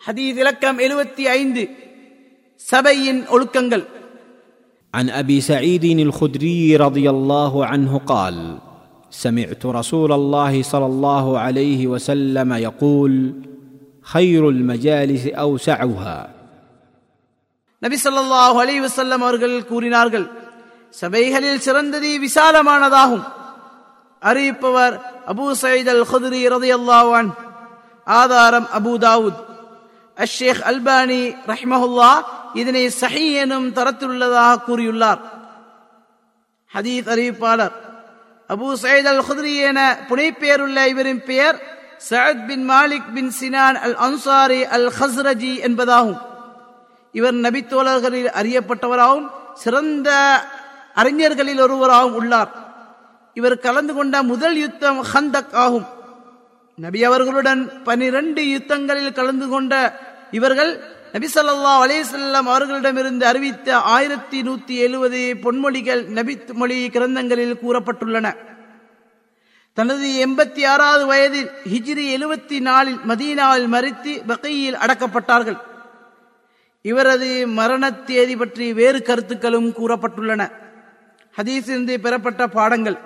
ஹதீஸ் இலக்கம் எழுபத்தி ஐந்து சபையின் ஒழுக்கங்கள் عن ابي سعيد الخدري رضي الله عنه قال سمعت رسول الله صلى الله عليه وسلم يقول خير المجالس اوسعها நபி ஸல்லல்லாஹு அலைஹி வஸல்லம் அவர்கள் கூறினார்கள் சபைகளில் சிறந்தது விசாலமானதாகும் அறிவிப்பவர் அபூ சயீத் அல் குத்ரி ரலியல்லாஹு அன்ஹு ஆதாரம் அபூ தாவூத் அஷேக் அல்பானி ரஹ்மஹுல்லா இதனை சஹி எனும் தரத்துள்ளதாக கூறியுள்ளார் ஹதீத் அறிவிப்பாளர் அபூ சயத் அல் ஹுத்ரி என புனைப்பெயருள்ள இவரின் பெயர் Saad bin Malik bin Sinan al Ansari al Khazraji என்பதாகும் இவர் நபித்தோழர்களில் அறியப்பட்டவராகவும் சிறந்த அறிஞர்களில் ஒருவராகவும் உள்ளார். இவர் கலந்து கொண்ட முதல் யுத்தம் ஹந்தக் ஆகும். நபி அவர்களுடன் பனிரெண்டு யுத்தங்களில் கலந்து கொண்ட இவர்கள் நபிசல்லா அலேசல்லாம் அவர்களிடமிருந்து அறிவித்த ஆயிரத்தி நூத்தி எழுபது பொன்மொழிகள் நபி மொழி கிரந்தங்களில் கூறப்பட்டுள்ளன. தனது எண்பத்தி ஆறாவது வயதில் ஹிஜ்ரி எழுபத்தி நாலில் மதீனாவில் மறித்து பகையில் அடக்கப்பட்டார்கள். இவரது மரண தேதி பற்றி வேறு கருத்துக்களும் கூறப்பட்டுள்ளன. ஹதீஸிலிருந்து பெறப்பட்ட பாடங்கள்.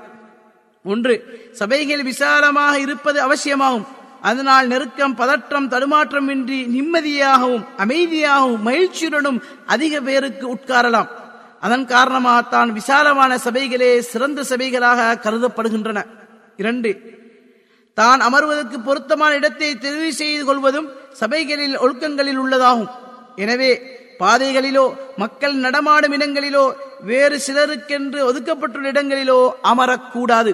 ஒன்று சபைகள் விசாலமாக இருப்பது அவசியமாகும். அதனால் நெருக்கம் பதற்றம் தடுமாற்றமின்றி நிம்மதியாகவும் அமைதியாகவும் மகிழ்ச்சியுடனும் அதிக பேருக்கு உட்காரலாம். அதன் காரணமாகத்தான் விசாலமான சபைகளே சிறந்த சபைகளாக கருதப்படுகின்றன. இரண்டு தான் அமர்வதற்கு பொருத்தமான இடத்தை தெரிவு செய்து கொள்வதும் சபைகளில் ஒழுக்கங்களில் உள்ளதாகும். எனவே பாதைகளிலோ மக்கள் நடமாடும் இடங்களிலோ வேறு சிலருக்கென்று ஒதுக்கப்பட்டுள்ள இடங்களிலோ அமரக்கூடாது.